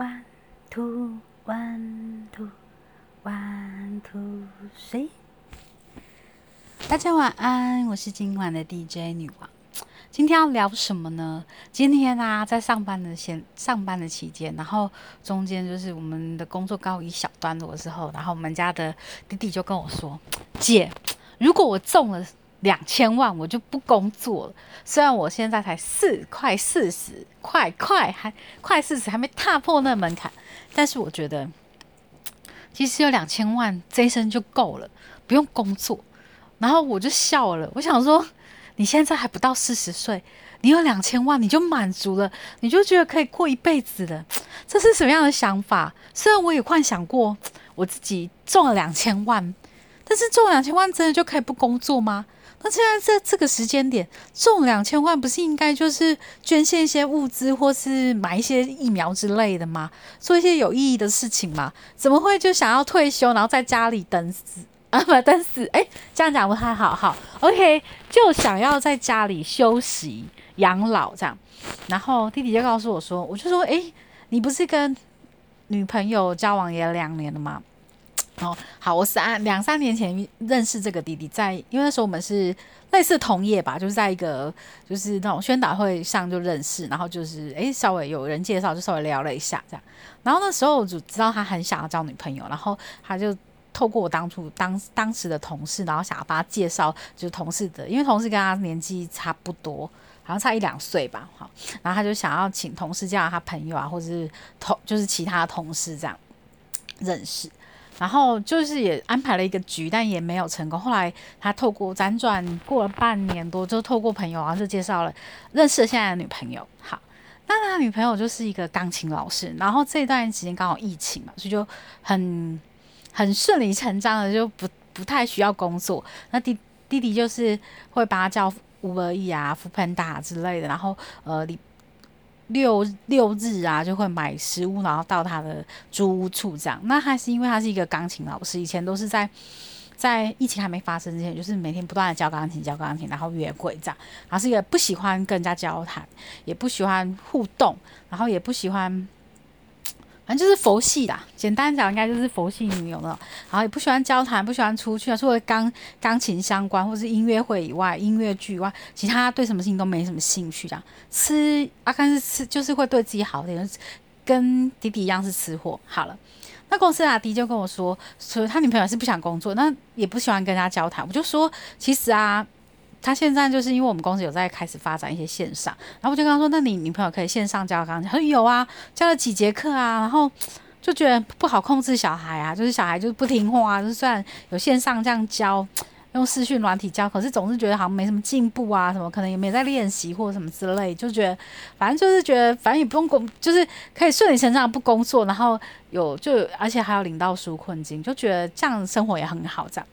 One two one two one two three。大家晚安，我是今晚的 DJ 女王。今天要聊什么呢？今天啊，在上班的前上班的期间，然后中间就是我们的工作告一小段落的时候，然后我们家的弟弟就跟我说：“姐，如果我中了。”两千万我就不工作了。虽然我现在才四快四十，快快还快四十，还没踏破那门槛，但是我觉得其实有两千万这一生就够了，不用工作。然后我就笑了，我想说，你现在还不到四十岁，你有两千万你就满足了，你就觉得可以过一辈子了，这是什么样的想法？虽然我也幻想过我自己中了两千万，但是中了两千万真的就可以不工作吗？那现在在这个时间点中两千万，不是应该就是捐献一些物资，或是买一些疫苗之类的吗？做一些有意义的事情吗？怎么会就想要退休，然后在家里等死啊？不等死？哎，这样讲不太好。好，OK，就想要在家里休息养老这样。然后弟弟就告诉我说，我就说，哎，你不是跟女朋友交往也两年了吗？哦，好，我三两三年前认识这个弟弟，在因为那时候我们是类似同业吧，就是在一个就是那种宣导会上就认识，然后就是诶稍微有人介绍，就稍微聊了一下这样。然后那时候我就知道他很想要交女朋友，然后他就透过我当初当当时的同事，然后想要帮他介绍就是同事的，因为同事跟他年纪差不多，好像差一两岁吧，好，然后他就想要请同事介绍他朋友啊，或者是同就是其他同事这样认识。然后就是也安排了一个局，但也没有成功。后来他透过辗转过了半年多，就透过朋友，然后就介绍了认识了现在的女朋友。好，那他女朋友就是一个钢琴老师。然后这段时间刚好疫情嘛，所以就很很顺理成章的就不不太需要工作。那弟弟弟就是会帮他叫五二一啊、福盆达之类的。然后呃，你。六六日啊，就会买食物，然后到他的租屋处这样。那还是因为他是一个钢琴老师，以前都是在在疫情还没发生之前，就是每天不断的教钢琴，教钢琴，然后约会这样。然后是一个不喜欢跟人家交谈，也不喜欢互动，然后也不喜欢。反正就是佛系啦，简单讲应该就是佛系女友了。然后也不喜欢交谈，不喜欢出去啊，除了钢钢琴相关或是音乐会以外，音乐剧以外，其他对什么事情都没什么兴趣。这样吃阿甘是吃，就是会对自己好点，跟弟弟一样是吃货。好了，那公司阿迪就跟我说，说他女朋友是不想工作，那也不喜欢跟他交谈。我就说，其实啊。他现在就是因为我们公司有在开始发展一些线上，然后我就跟他说：“那你女朋友可以线上教钢琴？”他说：“有啊，教了几节课啊。”然后就觉得不好控制小孩啊，就是小孩就是不听话啊。就虽然有线上这样教，用视讯软体教，可是总是觉得好像没什么进步啊，什么可能也没在练习或者什么之类，就觉得反正就是觉得反正也不用工，就是可以顺理成章不工作，然后有就而且还有领到纾困金，就觉得这样生活也很好，这样。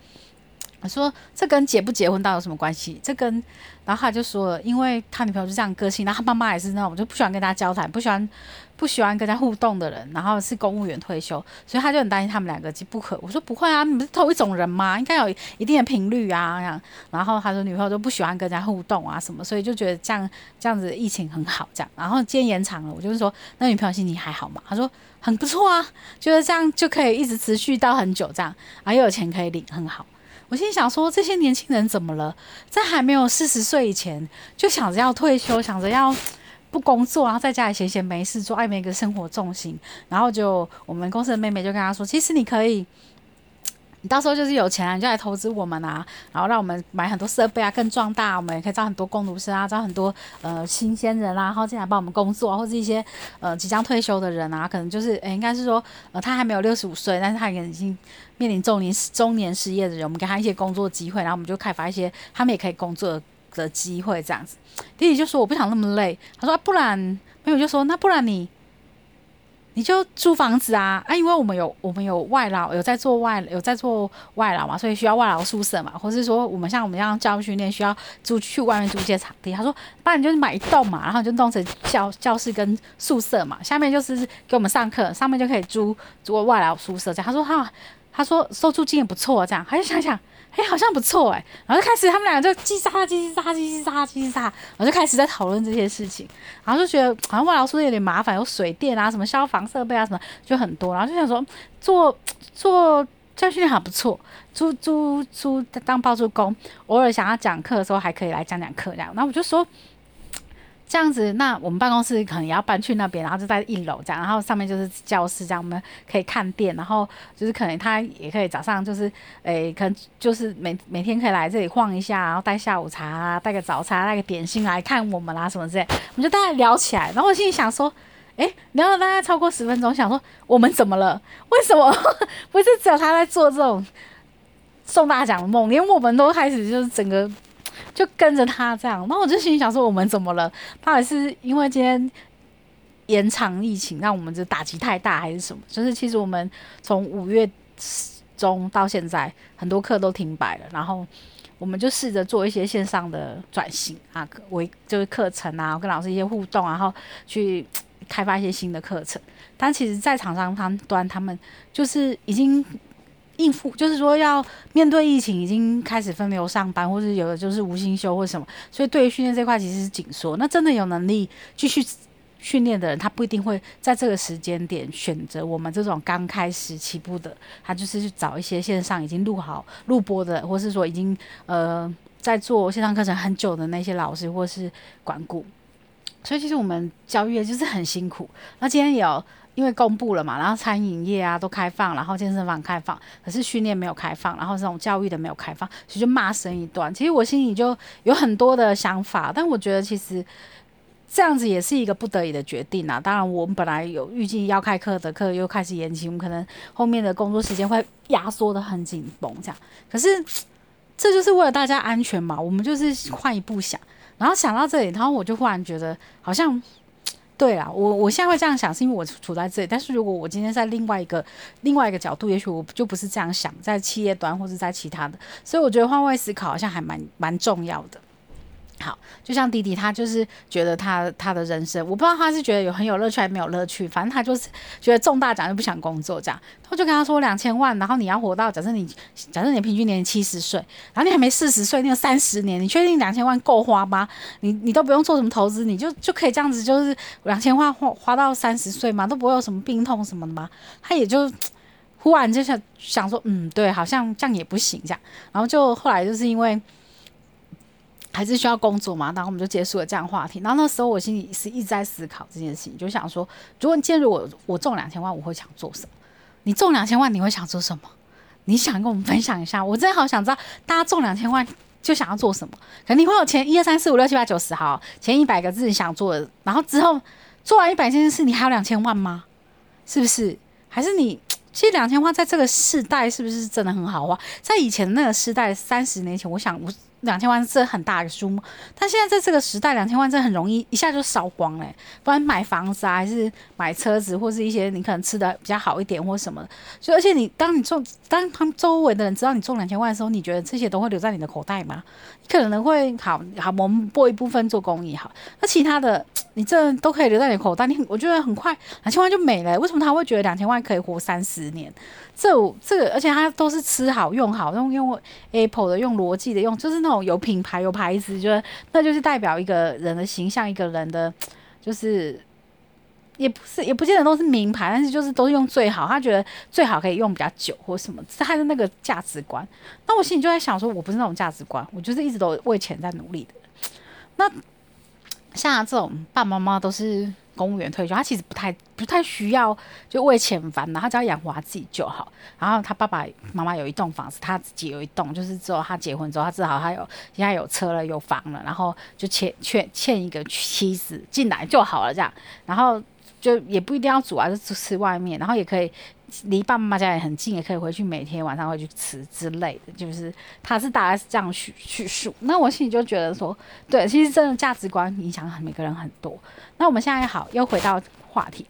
我说这跟结不结婚到有什么关系？这跟，然后他就说了，因为他女朋友是这样个性，然后他妈妈也是那种就不喜欢跟他交谈，不喜欢不喜欢跟他互动的人，然后是公务员退休，所以他就很担心他们两个不可。我说不会啊，你们是同一种人吗？应该有一定的频率啊。这样，然后他说女朋友都不喜欢跟人家互动啊什么，所以就觉得这样这样子疫情很好这样。然后今天延长了，我就是说那女朋友心情还好吗？他说很不错啊，就是这样就可以一直持续到很久这样，然后又有钱可以领，很好。我心想说，这些年轻人怎么了？在还没有四十岁以前，就想着要退休，想着要不工作，然后在家里闲闲没事做，暧昧一个生活重心。然后就我们公司的妹妹就跟他说，其实你可以。你到时候就是有钱啊，你就来投资我们啊，然后让我们买很多设备啊，更壮大。我们也可以招很多工读生啊，招很多呃新鲜人啊，然后进来帮我们工作，或者一些呃即将退休的人啊，可能就是诶，应该是说呃他还没有六十五岁，但是他已经面临中年中年失业的人，我们给他一些工作机会，然后我们就开发一些他们也可以工作的机会，这样子。弟弟就说我不想那么累，他说不然朋友就说那不然你。你就租房子啊啊！因为我们有我们有外劳，有在做外有在做外劳嘛，所以需要外劳宿舍嘛，或是说我们像我们这样教育训练需要租去外面租一些场地。他说，那你就买一栋嘛，然后就弄成教教室跟宿舍嘛，下面就是给我们上课，上面就可以租租外劳宿舍。这样他说他他说收租金也不错，这样，他就想想，哎，好像不错哎，然后就开始他们两个就叽叽喳叽叽喳叽叽喳叽叽喳，然后就开始在讨论这些事情，然后就觉得好像外劳说有点麻烦，有水电啊，什么消防设备啊，什么就很多，然后就想说做做教训还不错，租租租当包租公，偶尔想要讲课的时候还可以来讲讲课这样，然后我就说。这样子，那我们办公室可能也要搬去那边，然后就在一楼这样，然后上面就是教室，这样我们可以看店，然后就是可能他也可以早上就是，诶，可能就是每每天可以来这里晃一下，然后带下午茶啊，带个早餐，带个点心来看我们啦什么之类，我们就大概聊起来，然后我心里想说，诶，聊了大概超过十分钟，想说我们怎么了？为什么 不是只有他在做这种送大奖的梦，连我们都开始就是整个。就跟着他这样，那我就心里想说，我们怎么了？到底是因为今天延长疫情，让我们这打击太大，还是什么？就是其实我们从五月中到现在，很多课都停摆了，然后我们就试着做一些线上的转型啊，为就是课程啊，跟老师一些互动，然后去开发一些新的课程。但其实，在厂商方端，他们就是已经。应付就是说要面对疫情，已经开始分流上班，或者有的就是无薪休或什么，所以对于训练这块其实是紧缩。那真的有能力继续训练的人，他不一定会在这个时间点选择我们这种刚开始起步的，他就是去找一些线上已经录好录播的，或是说已经呃在做线上课程很久的那些老师或是管顾。所以其实我们教育就是很辛苦。那今天也有。因为公布了嘛，然后餐饮业啊都开放，然后健身房开放，可是训练没有开放，然后这种教育的没有开放，所以就骂声一段。其实我心里就有很多的想法，但我觉得其实这样子也是一个不得已的决定啊。当然，我们本来有预计要开课的课又开始延期，我们可能后面的工作时间会压缩的很紧绷，这样。可是这就是为了大家安全嘛，我们就是换一步想，然后想到这里，然后我就忽然觉得好像。对啦，我我现在会这样想，是因为我处在这里。但是如果我今天在另外一个另外一个角度，也许我就不是这样想，在企业端或者在其他的，所以我觉得换位思考好像还蛮蛮重要的。好，就像弟弟，他就是觉得他他的人生，我不知道他是觉得有很有乐趣还没有乐趣，反正他就是觉得中大奖就不想工作这样。我就跟他说两千万，然后你要活到假设你假设你平均年龄七十岁，然后你还没四十岁，你有三十年，你确定两千万够花吗？你你都不用做什么投资，你就就可以这样子，就是两千万花花到三十岁嘛，都不会有什么病痛什么的吗？他也就忽然就想想说，嗯，对，好像这样也不行这样。然后就后来就是因为。还是需要工作嘛，然后我们就结束了这样话题。然后那时候我心里是一直在思考这件事情，就想说，如果今天如果我中两千万，我会想做什么？你中两千万，你会想做什么？你想跟我们分享一下？我真的好想知道，大家中两千万就想要做什么？肯定会有前一二三四五六七八九十，好，前一百个自己想做的，然后之后做完一百件事，你还有两千万吗？是不是？还是你？其实两千万在这个世代是不是真的很好花？在以前那个时代，三十年前，我想我。两千万是很大的数目，但现在在这个时代，两千万真的很容易一下就烧光嘞。不然买房子啊，还是买车子，或是一些你可能吃的比较好一点或什么。就而且你当你中，当他们周围的人知道你中两千万的时候，你觉得这些都会留在你的口袋吗？你可能会好好，我们拨一部分做公益好，那其他的你这都可以留在你口袋。你我觉得很快两千万就没了。为什么他会觉得两千万可以活三十年？这这个，而且他都是吃好用好，用用 Apple 的，用逻辑的，用就是那种有品牌有牌子，就是那就是代表一个人的形象，一个人的，就是也不是也不见得都是名牌，但是就是都是用最好，他觉得最好可以用比较久或什么，是他的那个价值观。那我心里就在想说，我不是那种价值观，我就是一直都为钱在努力的。那像这种爸爸妈妈都是。公务员退休，他其实不太不太需要就为钱烦恼，他只要养活他自己就好。然后他爸爸妈妈有一栋房子，他自己有一栋，就是之后他结婚之后，他至少他有现在有车了，有房了，然后就欠欠欠一个妻子进来就好了，这样。然后就也不一定要煮啊，就吃外面，然后也可以。离爸爸妈妈家也很近，也可以回去每天晚上会去吃之类的，就是他是大概是这样叙叙述。那我心里就觉得说，对，其实真的价值观影响每个人很多。那我们现在好，又回到话题，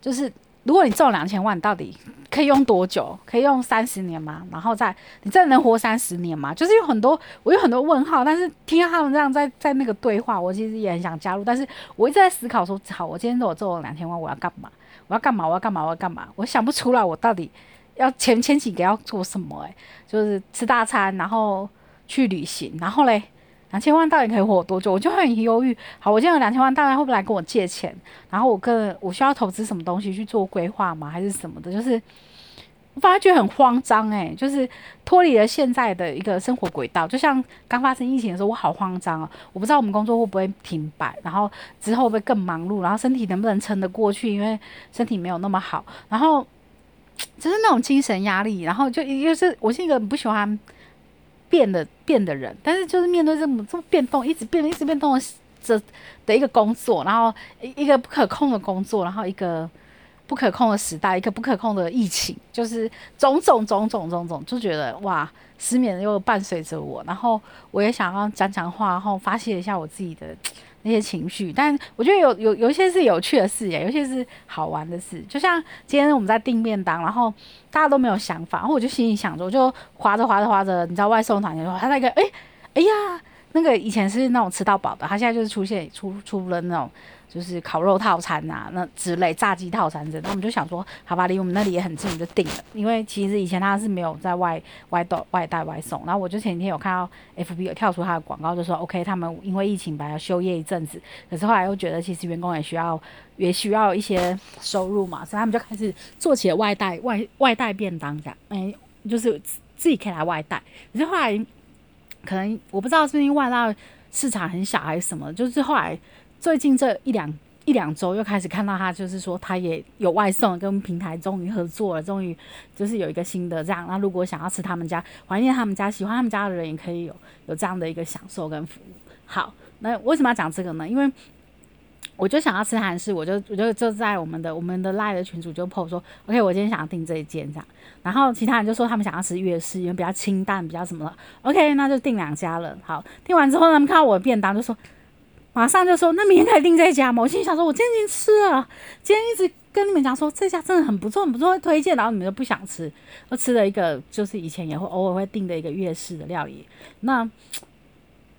就是如果你中两千万，到底可以用多久？可以用三十年吗？然后再你真的能活三十年吗？就是有很多我有很多问号，但是听到他们这样在在那个对话，我其实也很想加入，但是我一直在思考说，好，我今天如果中了两千万，我要干嘛？我要干嘛？我要干嘛？我要干嘛？我想不出来，我到底要前前几个要做什么？诶，就是吃大餐，然后去旅行，然后嘞，两千万到底可以活多久？我就很犹豫。好，我现在有两千万，大概会不会来跟我借钱？然后我跟我需要投资什么东西去做规划吗？还是什么的？就是我反而觉得很慌张，诶，就是脱离了现在的一个生活轨道。就像刚发生疫情的时候，我好慌张哦，我不知道我们工作会不会停摆，然后之后会不会更忙碌，然后身体能不能撑得过去？因为身体没有那么好，然后。就是那种精神压力，然后就就是我是一个不喜欢变的变的人，但是就是面对这么这么变动，一直变一直变动的这的一个工作，然后一一个不可控的工作，然后一个不可控的时代，一个不可控的疫情，就是种种种种种种，就觉得哇，失眠又伴随着我，然后我也想要讲讲话，然后发泄一下我自己的。那些情绪，但我觉得有有有一些是有趣的事，耶，有些是好玩的事。就像今天我们在订便当，然后大家都没有想法，然后我就心里想着，我就划着划着划着，你知道外送团就说他那个，哎哎呀，那个以前是那种吃到饱的，他现在就是出现出出了那种。就是烤肉套餐呐，那之类炸鸡套餐之类，那我们就想说，好吧，离我们那里也很近，就定了。因为其实以前他是没有在外外带外带外送，然后我就前几天有看到 FB 有跳出他的广告，就说 OK，他们因为疫情把它休业一阵子，可是后来又觉得其实员工也需要也需要一些收入嘛，所以他们就开始做起了外带外外带便当这样，哎，就是自己可以来外带。可是后来可能我不知道是因为外带市场很小还是什么，就是后来。最近这一两一两周又开始看到他，就是说他也有外送，跟平台终于合作了，终于就是有一个新的这样。那如果想要吃他们家，怀念他们家，喜欢他们家的人，也可以有有这样的一个享受跟服务。好，那为什么要讲这个呢？因为我就想要吃韩式，我就我就就在我们的我们的赖的群主就 po 说，OK，我今天想要订这一件这样。然后其他人就说他们想要吃粤式，因为比较清淡，比较什么了。OK，那就订两家了。好，订完之后他们看到我的便当就说。马上就说，那明天可以订这家吗？我心想说，我今天已经吃了，今天一直跟你们讲说这家真的很不错，很不错，会推荐，然后你们就不想吃，我吃了一个就是以前也会偶尔会订的一个粤式的料理。那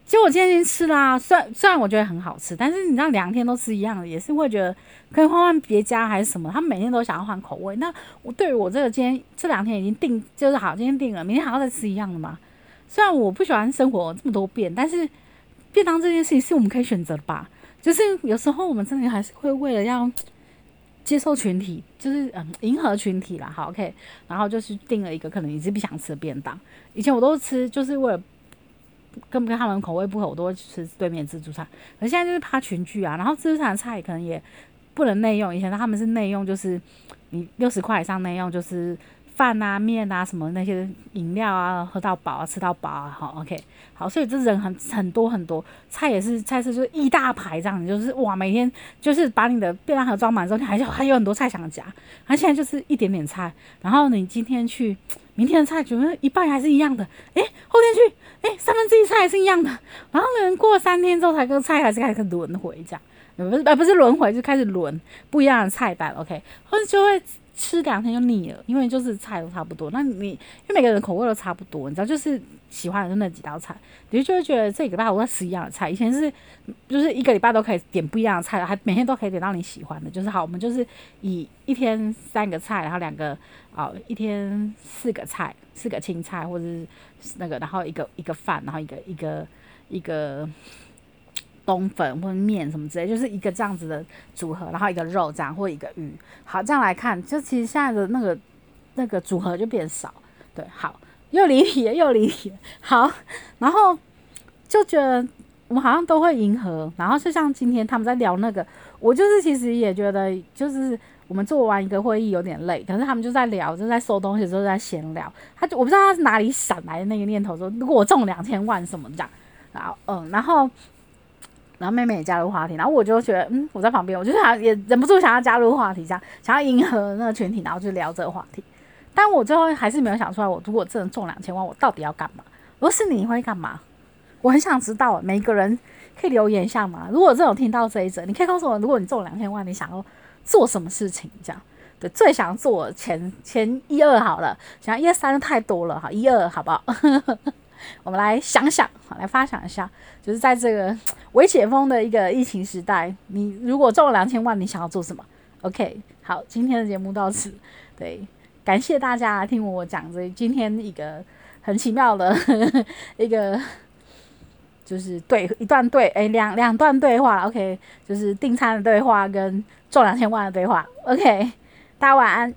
结果我今天已经吃啦，虽然虽然我觉得很好吃，但是你知道两天都吃一样的，也是会觉得可以换换别家还是什么。他们每天都想要换口味。那我对于我这个今天这两天已经订，就是好，今天订了，明天还要再吃一样的吗？虽然我不喜欢生活这么多变，但是。便当这件事情是我们可以选择的吧？就是有时候我们真的还是会为了要接受群体，就是嗯迎合群体啦。好，OK，然后就是订了一个可能你是不想吃的便当。以前我都吃，就是为了跟不跟他们口味不合，我都会吃对面自助餐。可现在就是怕群聚啊，然后自助餐的菜可能也不能内用。以前他们是内用，就是你六十块以上内用就是。饭啊、面啊、什么那些饮料啊，喝到饱啊、吃到饱啊，好，OK，好，所以这人很很多很多，菜也是菜是就是一大排这样子，就是哇，每天就是把你的便当盒装满之后，你还还有很多菜想夹，他现在就是一点点菜，然后你今天去，明天的菜觉得一半还是一样的，诶，后天去，诶，三分之一菜还是一样的，然后呢，过了三天之后才跟菜还是开始轮回这样，不是呃不是轮回就开始轮。不一样的菜单，OK，或者就会。吃两天就腻了，因为就是菜都差不多。那你因为每个人口味都差不多，你知道，就是喜欢的就那几道菜，你就会觉得这个礼拜我在吃一样的菜。以前是就是一个礼拜都可以点不一样的菜，还每天都可以点到你喜欢的。就是好，我们就是以一天三个菜，然后两个啊，一天四个菜，四个青菜或者是那个，然后一个一个饭，然后一个一个一个。冬粉或者面什么之类，就是一个这样子的组合，然后一个肉这样或一个鱼。好，这样来看，就其实现在的那个那个组合就变少。对，好，又离题，又离题。好，然后就觉得我们好像都会迎合。然后就像今天他们在聊那个，我就是其实也觉得，就是我们做完一个会议有点累，可是他们就在聊，就在收东西的时候在闲聊。他就我不知道他是哪里闪来的那个念头，说如果我中两千万什么这样。然后嗯，然后。然后妹妹也加入话题，然后我就觉得，嗯，我在旁边，我就想也忍不住想要加入话题，这样想要迎合那个群体，然后就聊这个话题。但我最后还是没有想出来，我如果真的中两千万，我到底要干嘛？如果是你会干嘛？我很想知道，每一个人可以留言一下吗。如果真有听到这一则，你可以告诉我，如果你中两千万，你想要做什么事情？这样对，最想做前前一二好了，想要一二三太多了哈，一二好不好？我们来想想，来发想一下，就是在这个 未解封的一个疫情时代，你如果中了两千万，你想要做什么？OK，好，今天的节目到此。对，感谢大家听我讲这今天一个很奇妙的 一个，就是对一段对哎两两段对话，OK，就是订餐的对话跟中两千万的对话，OK，大家晚安。